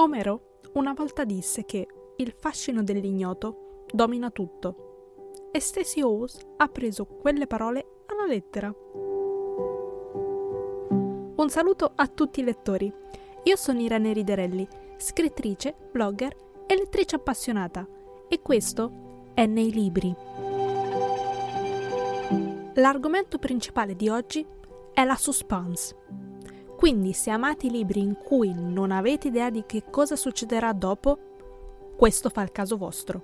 Omero una volta disse che il fascino dell'ignoto domina tutto e Stacey Hawes ha preso quelle parole alla lettera. Un saluto a tutti i lettori. Io sono Irene Riderelli, scrittrice, blogger e lettrice appassionata e questo è Nei Libri. L'argomento principale di oggi è la suspense. Quindi se amate i libri in cui non avete idea di che cosa succederà dopo, questo fa il caso vostro.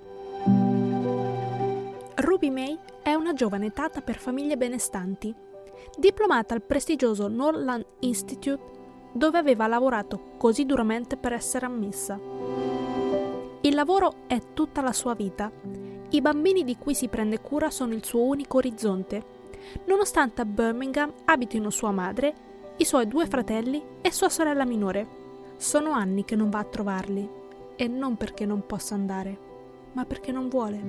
Ruby May è una giovane tata per famiglie benestanti, diplomata al prestigioso Norland Institute dove aveva lavorato così duramente per essere ammessa. Il lavoro è tutta la sua vita. I bambini di cui si prende cura sono il suo unico orizzonte. Nonostante a Birmingham abitino sua madre i suoi due fratelli e sua sorella minore. Sono anni che non va a trovarli, e non perché non possa andare, ma perché non vuole.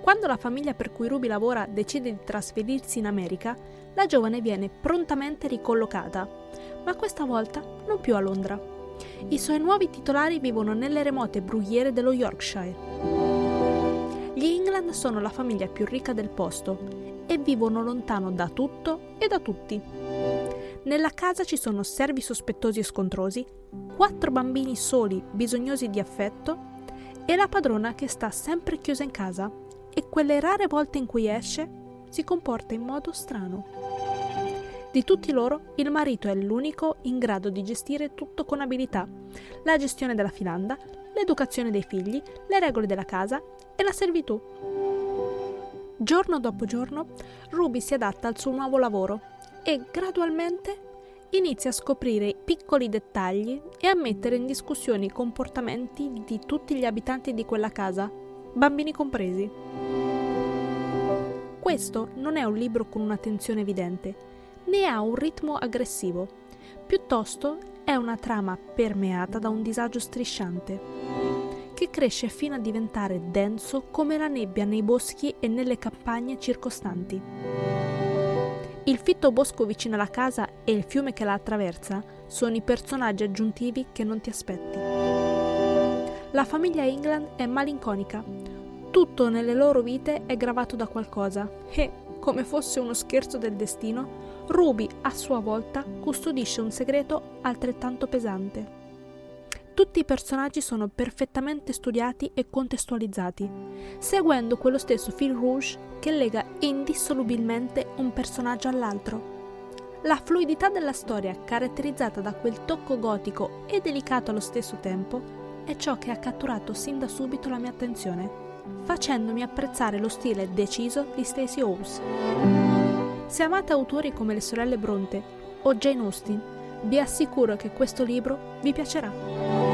Quando la famiglia per cui Ruby lavora decide di trasferirsi in America, la giovane viene prontamente ricollocata, ma questa volta non più a Londra. I suoi nuovi titolari vivono nelle remote brughiere dello Yorkshire. Gli England sono la famiglia più ricca del posto e vivono lontano da tutto e da tutti. Nella casa ci sono servi sospettosi e scontrosi, quattro bambini soli bisognosi di affetto e la padrona che sta sempre chiusa in casa e quelle rare volte in cui esce si comporta in modo strano. Di tutti loro, il marito è l'unico in grado di gestire tutto con abilità, la gestione della filanda, l'educazione dei figli, le regole della casa e la servitù. Giorno dopo giorno, Ruby si adatta al suo nuovo lavoro e gradualmente inizia a scoprire piccoli dettagli e a mettere in discussione i comportamenti di tutti gli abitanti di quella casa, bambini compresi. Questo non è un libro con una tensione evidente, né ha un ritmo aggressivo, piuttosto è una trama permeata da un disagio strisciante che cresce fino a diventare denso come la nebbia nei boschi e nelle campagne circostanti. Il fitto bosco vicino alla casa e il fiume che la attraversa sono i personaggi aggiuntivi che non ti aspetti. La famiglia England è malinconica. Tutto nelle loro vite è gravato da qualcosa e, come fosse uno scherzo del destino, Ruby a sua volta custodisce un segreto altrettanto pesante. Tutti i personaggi sono perfettamente studiati e contestualizzati, seguendo quello stesso fil rouge che lega indissolubilmente un personaggio all'altro. La fluidità della storia, caratterizzata da quel tocco gotico e delicato allo stesso tempo, è ciò che ha catturato sin da subito la mia attenzione, facendomi apprezzare lo stile deciso di Stacey Hawes. Se amate autori come le sorelle Bronte o Jane Austen, vi assicuro che questo libro vi piacerà.